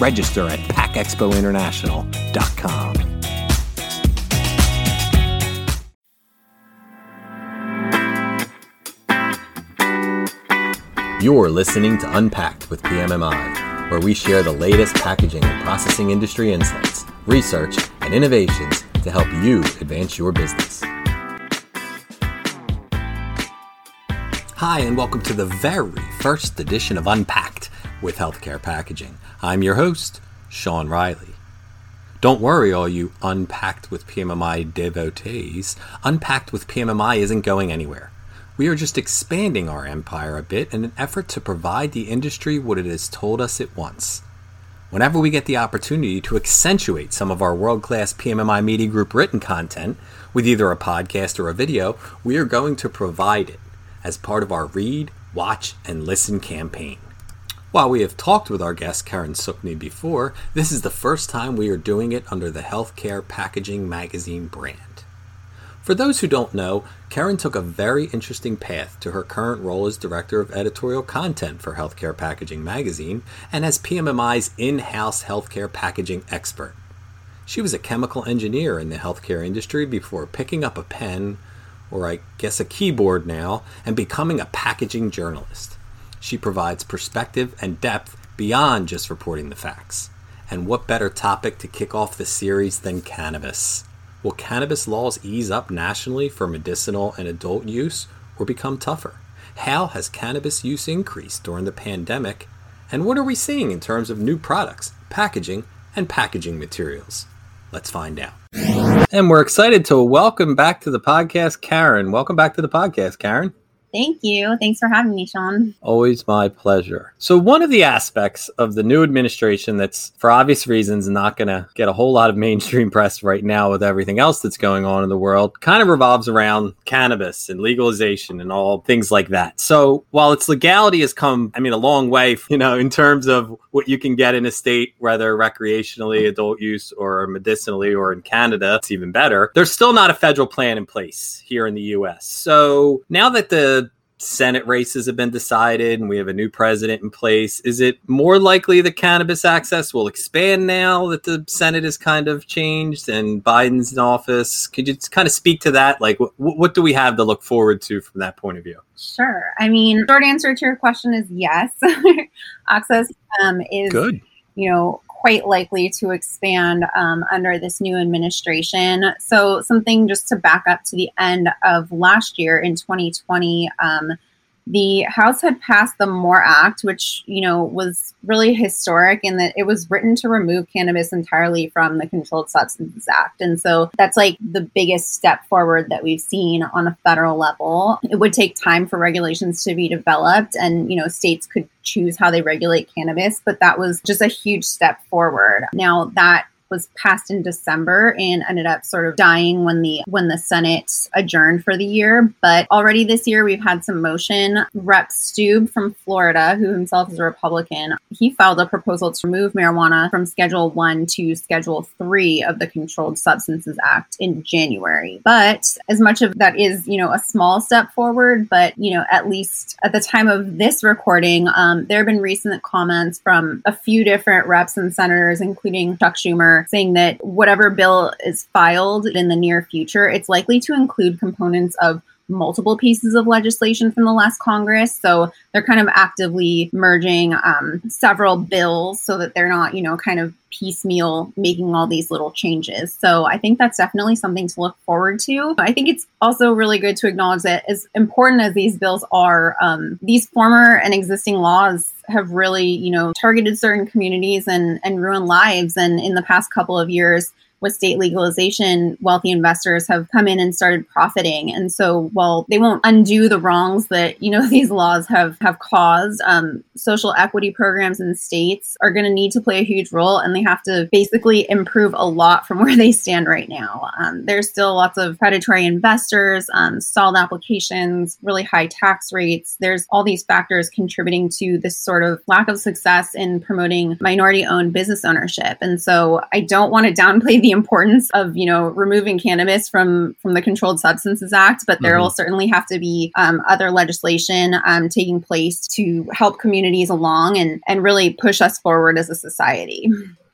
Register at packexpointernational.com. You're listening to Unpacked with PMMI, where we share the latest packaging and processing industry insights, research, and innovations to help you advance your business. Hi, and welcome to the very first edition of Unpacked with Healthcare Packaging. I'm your host, Sean Riley. Don't worry, all you Unpacked with PMMI devotees. Unpacked with PMMI isn't going anywhere. We are just expanding our empire a bit in an effort to provide the industry what it has told us it wants. Whenever we get the opportunity to accentuate some of our world class PMMI Media Group written content with either a podcast or a video, we are going to provide it as part of our Read, Watch, and Listen campaign. While we have talked with our guest Keren Sookne before, this is the first time we are doing it under the Healthcare Packaging Magazine brand. For those who don't know, Karen took a very interesting path to her current role as Director of Editorial Content for Healthcare Packaging Magazine and as PMMI's in house healthcare packaging expert. She was a chemical engineer in the healthcare industry before picking up a pen, or I guess a keyboard now, and becoming a packaging journalist. She provides perspective and depth beyond just reporting the facts. And what better topic to kick off the series than cannabis? Will cannabis laws ease up nationally for medicinal and adult use or become tougher? How has cannabis use increased during the pandemic? And what are we seeing in terms of new products, packaging, and packaging materials? Let's find out. And we're excited to welcome back to the podcast Karen. Welcome back to the podcast, Karen. Thank you. Thanks for having me, Sean. Always my pleasure. So, one of the aspects of the new administration that's, for obvious reasons, not going to get a whole lot of mainstream press right now with everything else that's going on in the world kind of revolves around cannabis and legalization and all things like that. So, while its legality has come, I mean, a long way, you know, in terms of what you can get in a state, whether recreationally, adult use, or medicinally, or in Canada, it's even better. There's still not a federal plan in place here in the US. So, now that the Senate races have been decided and we have a new president in place. Is it more likely that cannabis access will expand now that the Senate has kind of changed and Biden's in office? Could you kind of speak to that? Like, what, what do we have to look forward to from that point of view? Sure. I mean, short answer to your question is yes. access um, is good. You know, quite likely to expand um, under this new administration. So, something just to back up to the end of last year in 2020, um, the House had passed the MORE Act, which you know was really historic in that it was written to remove cannabis entirely from the Controlled Substances Act, and so that's like the biggest step forward that we've seen on a federal level. It would take time for regulations to be developed, and you know states could choose how they regulate cannabis, but that was just a huge step forward. Now that was passed in December and ended up sort of dying when the when the Senate adjourned for the year. But already this year we've had some motion. Rep Steube from Florida, who himself is a Republican, he filed a proposal to remove marijuana from Schedule 1 to Schedule 3 of the Controlled Substances Act in January. But as much of that is, you know, a small step forward, but you know, at least at the time of this recording, um, there have been recent comments from a few different reps and senators, including Chuck Schumer saying that whatever bill is filed in the near future, it's likely to include components of multiple pieces of legislation from the last Congress. So they're kind of actively merging um, several bills so that they're not, you know, kind of piecemeal making all these little changes. So I think that's definitely something to look forward to. I think it's also really good to acknowledge that as important as these bills are, um, these former and existing laws have really, you know, targeted certain communities and and ruined lives. And in the past couple of years, with state legalization, wealthy investors have come in and started profiting. And so while they won't undo the wrongs that, you know, these laws have, have caused, um, social equity programs in states are going to need to play a huge role and they have to basically improve a lot from where they stand right now. Um, there's still lots of predatory investors, um, stalled applications, really high tax rates. There's all these factors contributing to this sort of lack of success in promoting minority owned business ownership. And so I don't want to downplay the importance of, you know, removing cannabis from, from the Controlled Substances Act, but there mm-hmm. will certainly have to be um, other legislation um, taking place to help communities along and, and really push us forward as a society.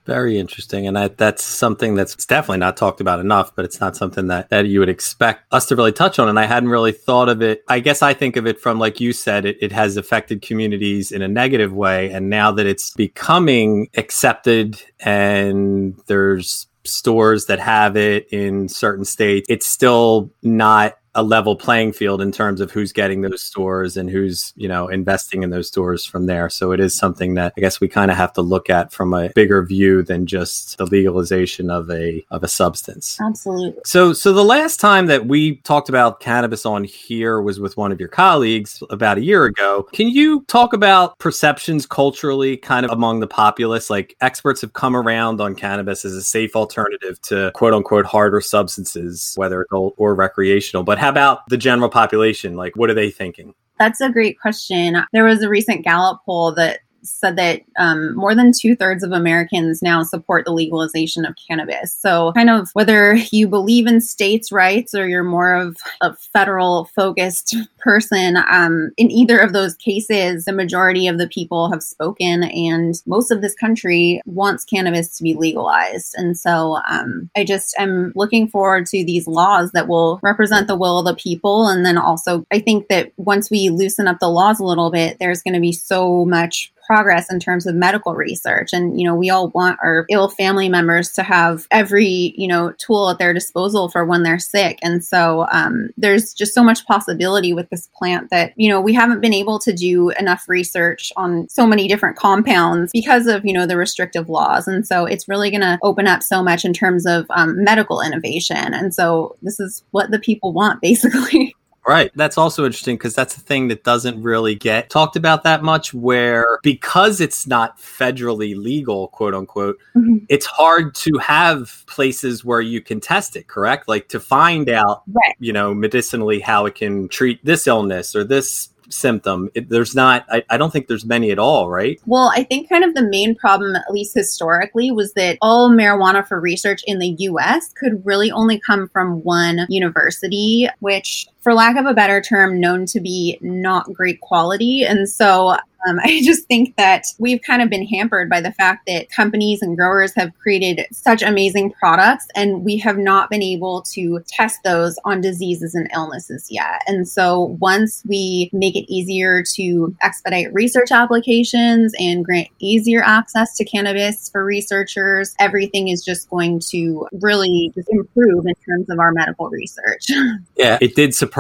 Very interesting. And that, that's something that's definitely not talked about enough, but it's not something that, that you would expect us to really touch on. And I hadn't really thought of it. I guess I think of it from, like you said, it, it has affected communities in a negative way. And now that it's becoming accepted and there's stores that have it in certain states, it's still not a level playing field in terms of who's getting those stores and who's you know investing in those stores from there. So it is something that i guess we kind of have to look at from a bigger view than just the legalization of a of a substance. Absolutely. So so the last time that we talked about cannabis on here was with one of your colleagues about a year ago. Can you talk about perceptions culturally kind of among the populace? Like experts have come around on cannabis as a safe alternative to quote unquote harder substances whether adult or recreational but how about the general population? Like, what are they thinking? That's a great question. There was a recent Gallup poll that said that um, more than two thirds of Americans now support the legalization of cannabis. So, kind of whether you believe in states' rights or you're more of a federal focused person, um, in either of those cases, the majority of the people have spoken, and most of this country wants cannabis to be legalized. And so, um, I just am looking forward to these laws that will represent the will of the people. And then also, I think that once we loosen up the laws a little bit, there's going to be so much progress in terms of medical research. And, you know, we all want our ill family members to have every, you know, tool at their disposal for when they're sick. And so um, there's just so much possibility with this plant that, you know, we haven't been able to do enough research on so many different compounds because of, you know, the restrictive laws. And so it's really going to open up so much in terms of um, medical innovation. And so this is what the people want, basically. Right. That's also interesting because that's a thing that doesn't really get talked about that much. Where because it's not federally legal, quote unquote, mm-hmm. it's hard to have places where you can test it, correct? Like to find out, right. you know, medicinally how it can treat this illness or this symptom. It, there's not, I, I, don't think there's many at all, right? Well, I think kind of the main problem, at least historically, was that all marijuana for research in the US could really only come from one university, which for lack of a better term, known to be not great quality. And so um, I just think that we've kind of been hampered by the fact that companies and growers have created such amazing products and we have not been able to test those on diseases and illnesses yet. And so once we make it easier to expedite research applications and grant easier access to cannabis for researchers, everything is just going to really improve in terms of our medical research. Yeah, it did surprise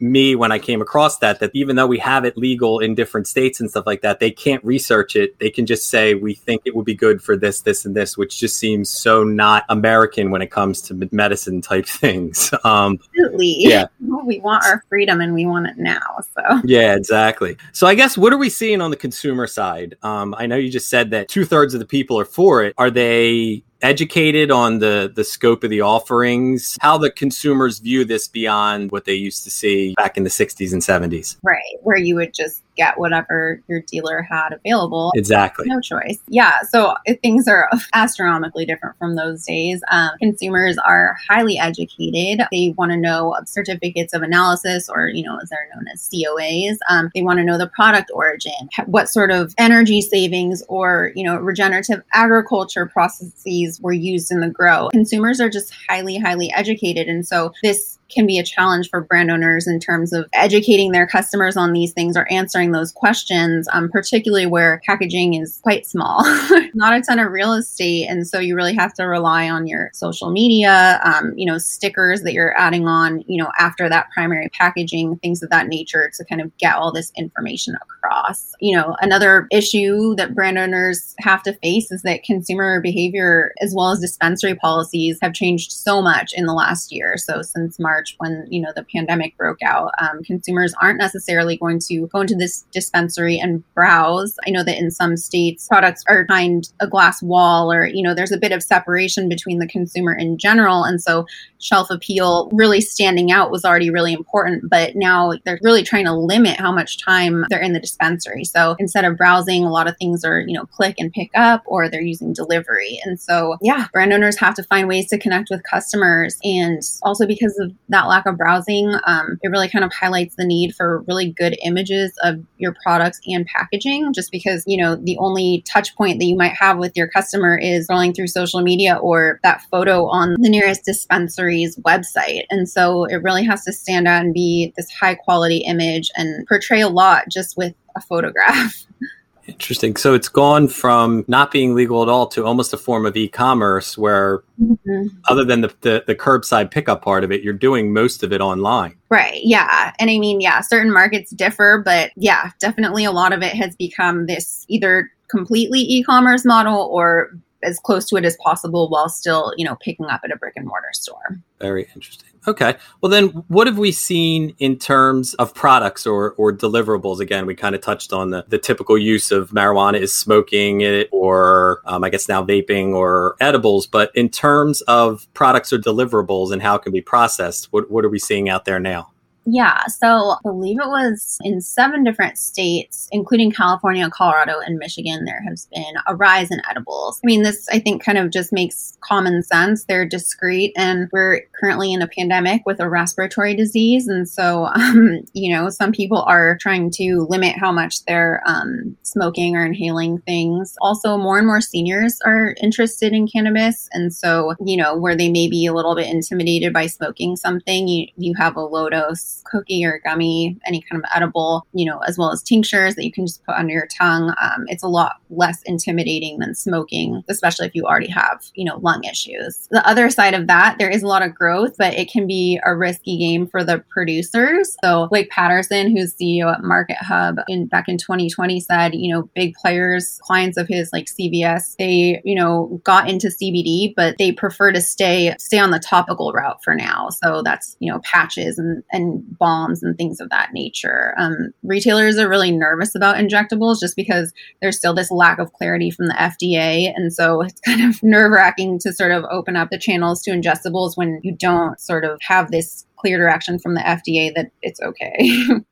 me when I came across that, that even though we have it legal in different states and and stuff like that, they can't research it. They can just say, we think it would be good for this, this, and this, which just seems so not American when it comes to medicine type things. Um, Absolutely. Yeah. We want our freedom and we want it now. So, yeah, exactly. So, I guess what are we seeing on the consumer side? Um, I know you just said that two thirds of the people are for it. Are they educated on the the scope of the offerings how the consumers view this beyond what they used to see back in the 60s and 70s right where you would just get whatever your dealer had available. Exactly. No choice. Yeah so things are astronomically different from those days. Um, consumers are highly educated. They want to know certificates of analysis or you know as they're known as COAs um, they want to know the product origin what sort of energy savings or you know regenerative agriculture processes were used in the grow. Consumers are just highly, highly educated. And so this can be a challenge for brand owners in terms of educating their customers on these things or answering those questions, um, particularly where packaging is quite small, not a ton of real estate. And so you really have to rely on your social media, um, you know, stickers that you're adding on, you know, after that primary packaging, things of that nature to kind of get all this information across. You know, another issue that brand owners have to face is that consumer behavior as well as dispensary policies have changed so much in the last year. So since March, when you know the pandemic broke out, um, consumers aren't necessarily going to go into this dispensary and browse. I know that in some states, products are behind a glass wall, or you know, there's a bit of separation between the consumer in general, and so shelf appeal really standing out was already really important. But now they're really trying to limit how much time they're in the dispensary. So instead of browsing, a lot of things are you know click and pick up, or they're using delivery, and so yeah, brand owners have to find ways to connect with customers. And also because of that lack of browsing, um, it really kind of highlights the need for really good images of your products and packaging, just because, you know, the only touch point that you might have with your customer is scrolling through social media or that photo on the nearest dispensary's website. And so it really has to stand out and be this high quality image and portray a lot just with a photograph. Interesting. So it's gone from not being legal at all to almost a form of e-commerce where mm-hmm. other than the, the, the curbside pickup part of it, you're doing most of it online. Right. Yeah. And I mean, yeah, certain markets differ, but yeah, definitely a lot of it has become this either completely e-commerce model or as close to it as possible while still, you know, picking up at a brick and mortar store. Very interesting. Okay. Well, then, what have we seen in terms of products or, or deliverables? Again, we kind of touched on the, the typical use of marijuana is smoking it, or um, I guess now vaping or edibles. But in terms of products or deliverables and how it can be processed, what, what are we seeing out there now? Yeah, so I believe it was in seven different states, including California, Colorado, and Michigan, there has been a rise in edibles. I mean, this I think kind of just makes common sense. They're discreet, and we're currently in a pandemic with a respiratory disease. And so, um, you know, some people are trying to limit how much they're um, smoking or inhaling things. Also, more and more seniors are interested in cannabis. And so, you know, where they may be a little bit intimidated by smoking something, you, you have a low dose cookie or gummy, any kind of edible, you know, as well as tinctures that you can just put under your tongue. Um, it's a lot less intimidating than smoking, especially if you already have, you know, lung issues. The other side of that, there is a lot of growth, but it can be a risky game for the producers. So Blake Patterson, who's CEO at Market Hub in back in 2020 said, you know, big players, clients of his like CVS, they, you know, got into CBD, but they prefer to stay stay on the topical route for now. So that's, you know, patches and and balms and things of that nature. Um, retailers are really nervous about ingestibles just because there's still this lack of clarity from the FDA. And so it's kind of nerve wracking to sort of open up the channels to ingestibles when you don't sort of have this clear direction from the FDA that it's okay.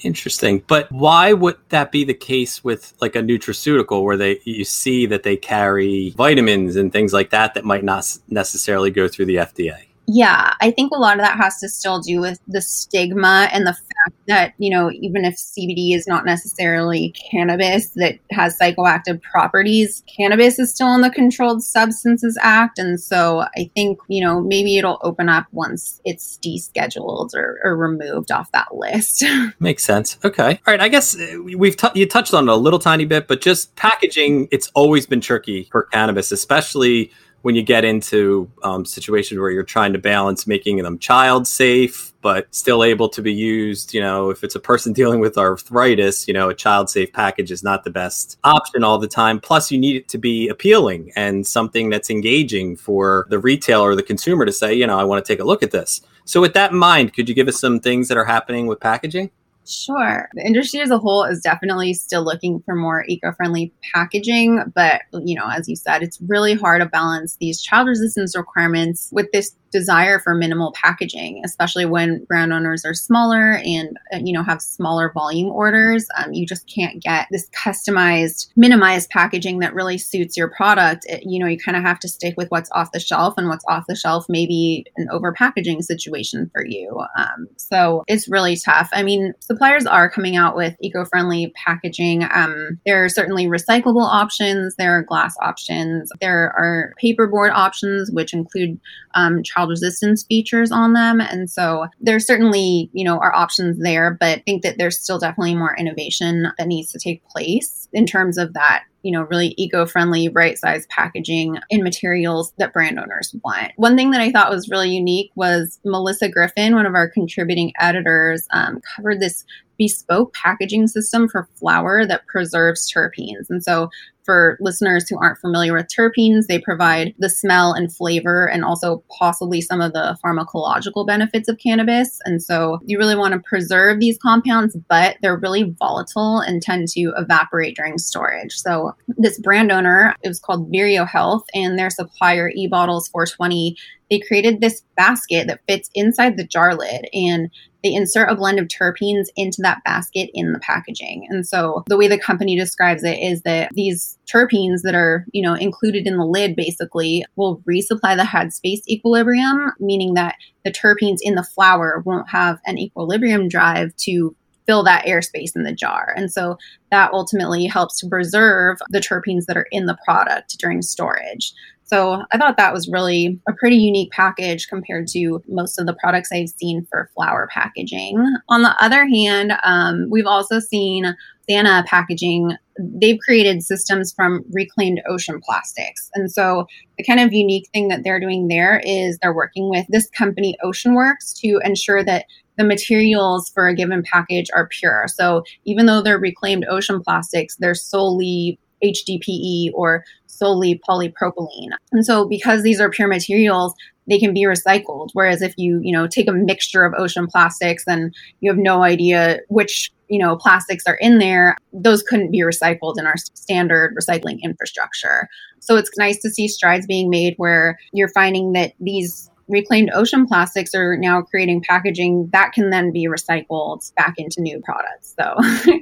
Interesting. But why would that be the case with like a nutraceutical where they you see that they carry vitamins and things like that that might not necessarily go through the FDA? Yeah, I think a lot of that has to still do with the stigma and the fact that, you know, even if CBD is not necessarily cannabis that has psychoactive properties, cannabis is still in the Controlled Substances Act. And so I think, you know, maybe it'll open up once it's descheduled or, or removed off that list. Makes sense. Okay. All right. I guess uh, we've t- you touched on it a little tiny bit, but just packaging, it's always been tricky for cannabis, especially when you get into um, situations where you're trying to balance making them child safe but still able to be used you know if it's a person dealing with arthritis you know a child safe package is not the best option all the time. Plus you need it to be appealing and something that's engaging for the retailer or the consumer to say you know i want to take a look at this. So with that in mind could you give us some things that are happening with packaging Sure. The industry as a whole is definitely still looking for more eco-friendly packaging, but you know, as you said, it's really hard to balance these child resistance requirements with this desire for minimal packaging, especially when brand owners are smaller and uh, you know have smaller volume orders. Um, you just can't get this customized, minimized packaging that really suits your product. It, you know, you kind of have to stick with what's off the shelf, and what's off the shelf may be an over packaging situation for you. Um, so it's really tough. I mean, suppliers are coming out with eco-friendly packaging. Um, there are certainly recyclable options. There are glass options. There are paperboard options, which include um, child resistance features on them. And so there's certainly, you know, are options there, but I think that there's still definitely more innovation that needs to take place in terms of that you know, really eco-friendly, right-sized packaging in materials that brand owners want. One thing that I thought was really unique was Melissa Griffen, one of our contributing editors, um, covered this bespoke packaging system for flower that preserves terpenes. And so for listeners who aren't familiar with terpenes, they provide the smell and flavor and also possibly some of the pharmacological benefits of cannabis. And so you really want to preserve these compounds, but they're really volatile and tend to evaporate during storage. So this brand owner, it was called Vireo Health, and their supplier eBottles 420 they created this basket that fits inside the jar lid and they insert a blend of terpenes into that basket in the packaging. And so the way the company describes it is that these terpenes that are, you know, included in the lid basically will resupply the headspace equilibrium, meaning that the terpenes in the flower won't have an equilibrium drive to fill that airspace in the jar. And so that ultimately helps to preserve the terpenes that are in the product during storage. So I thought that was really a pretty unique package compared to most of the products I've seen for flower packaging. On the other hand, um, we've also seen Sana packaging. They've created systems from reclaimed ocean plastics. And so the kind of unique thing that they're doing there is they're working with this company, Oceanworks, to ensure that the materials for a given package are pure. So even though they're reclaimed ocean plastics, they're solely HDPE or solely polypropylene. And so because these are pure materials, they can be recycled. Whereas if you, you know, take a mixture of ocean plastics and you have no idea which, you know, plastics are in there, those couldn't be recycled in our standard recycling infrastructure. So it's nice to see strides being made where you're finding that these reclaimed ocean plastics are now creating packaging that can then be recycled back into new products. So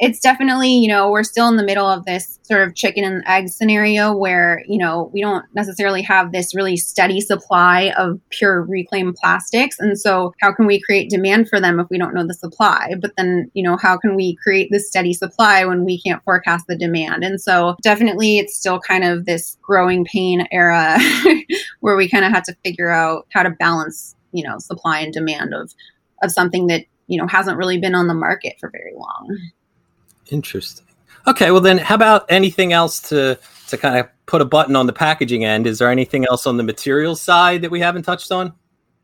it's definitely, you know, we're still in the middle of this sort of chicken and egg scenario where, you know, we don't necessarily have this really steady supply of pure reclaimed plastics. And so how can we create demand for them if we don't know the supply? But then, you know, how can we create the steady supply when we can't forecast the demand? And so definitely it's still kind of this growing pain era where we kind of had to figure out out how to balance, you know, supply and demand of of something that you know hasn't really been on the market for very long. Interesting. Okay, well then, how about anything else to to kind of put a button on the packaging end? Is there anything else on the material side that we haven't touched on?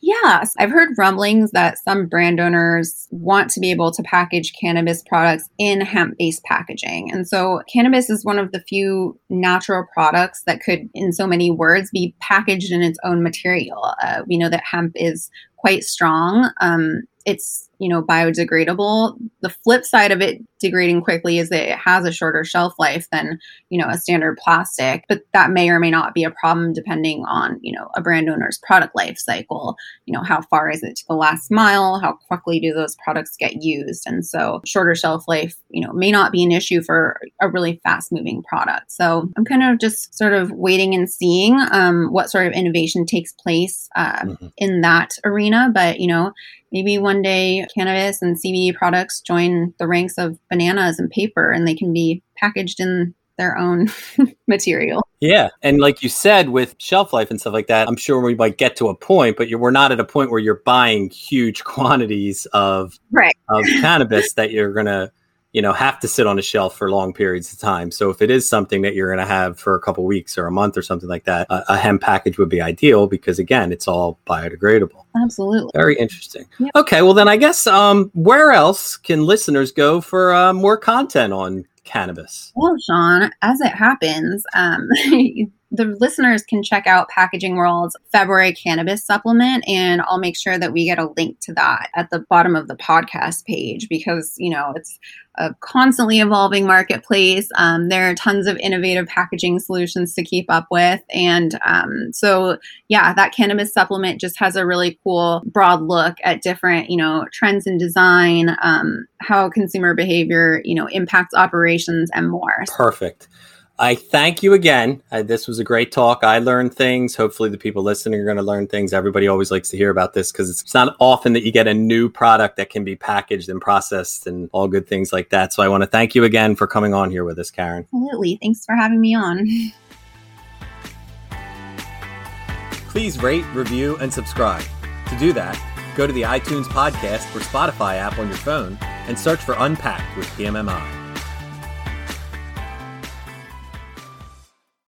Yes, I've heard rumblings that some brand owners want to be able to package cannabis products in hemp based packaging. And so, cannabis is one of the few natural products that could, in so many words, be packaged in its own material. Uh, we know that hemp is quite strong. Um, it's you know biodegradable. The flip side of it degrading quickly is that it has a shorter shelf life than you know a standard plastic but that may or may not be a problem depending on you know a brand owner's product life cycle. You know how far is it to the last mile? How quickly do those products get used? And so shorter shelf life you know may not be an issue for a really fast moving product. So i'm kind of just sort of waiting and seeing um, what sort of innovation takes place uh, mm-hmm. in that arena. But you know maybe one day cannabis and CBD products join the ranks of bananas and paper and they can be packaged in their own material. Yeah. And like you said, with shelf life and stuff like that, I'm sure we might get to a point, but we're not at a point where you're buying huge quantities of, right. of cannabis that you're going to you know have to sit on a shelf for long periods of time. So if it is something that you're going to have for a couple weeks or a month or something like that a, a, hemp package would be ideal because again it's all biodegradable. Absolutely. Very interesting. Yep. okay well then i guess um, where else can listeners go for uh, more content on cannabis? Well sean as it happens um, the listeners can check out Packaging World's February cannabis supplement, and I'll make sure that we get a link to that at the bottom of the podcast page because, you know, it's a constantly evolving marketplace. Um, there are tons of innovative packaging solutions to keep up with. And um, so, yeah, that cannabis supplement just has a really cool, broad look at different, you know, trends in design, um, how consumer behavior, you know, impacts operations and more. Perfect. I thank you again. Uh, this was a great talk. I learned things. Hopefully, the people listening are going to learn things. Everybody always likes to hear about this because it's not often that you get a new product that can be packaged and processed and all good things like that. So, I want to thank you again for coming on here with us, Karen. Absolutely. Thanks for having me on. please rate, review, and subscribe. To do that, go to the iTunes podcast or Spotify app on your phone and search for Unpacked with PMMI.